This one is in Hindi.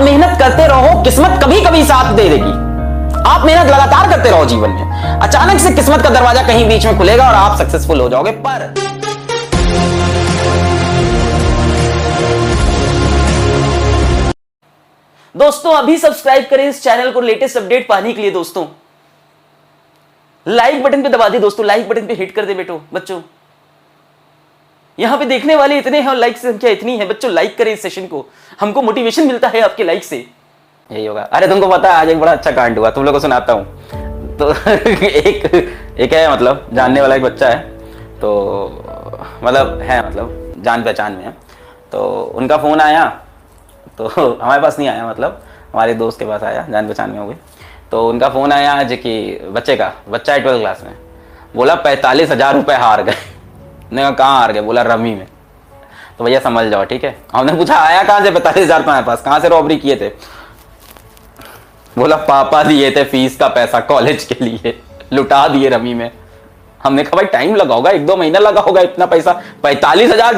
मेहनत करते रहो, किस्मत कभी कभी साथ दे देगी। आप मेहनत लगातार करते रहो जीवन में। अचानक से किस्मत का दरवाज़ा कहीं बीच में खुलेगा और आप सक्सेसफुल हो जाओगे, पर दोस्तों, अभी सब्सक्राइब करें इस चैनल को लेटेस्ट अपडेट पाने के लिए दोस्तों। लाइक बटन पे दबा दे दोस्तों लाइक बटन पे हिट कर दे बेटो, बच्चों। यहाँ पे देखने वाले इतने हैं और लाइक संख्या इतनी है। बच्चों लाइक करें इस सेशन को। हमको मोटिवेशन मिलता है आपके लाइक से। यही होगा। अरे तुमको पता है, आज एक बड़ा अच्छा कांड हुआ। तुम लोग को सुनाता हूँ। तो एक एक है मतलब जानने वाला एक बच्चा है। तो मतलब है मतलब जान पहचान में है। तो उनका फ़ोन आया। तो हमारे पास नहीं आया मतलब। हमारे दोस्त के पास आया, जान पहचान में हो गई तो उनका फ़ोन आया आज कि बच्चे का, बच्चा है ट्वेल्थ क्लास में। बोला, पैंतालीस हज़ार रुपये हार गए। ने कहा, कहाँ हार गए बोला, रमी में. तो भैया समझ जाओ, ठीक है? हमने पूछा, आया कहाँ से? पैंतालीस हज़ार तुम्हारे पास। कहाँ से रॉबरी किए थे? बोला, पापा दिए थे फ़ीस का पैसा कॉलेज के लिए। लुटा दिए रमी में। हमने कहा, भाई टाइम लगा होगा, एक दो महीना लगा होगा इतना पैसा। पैंतालीस हज़ार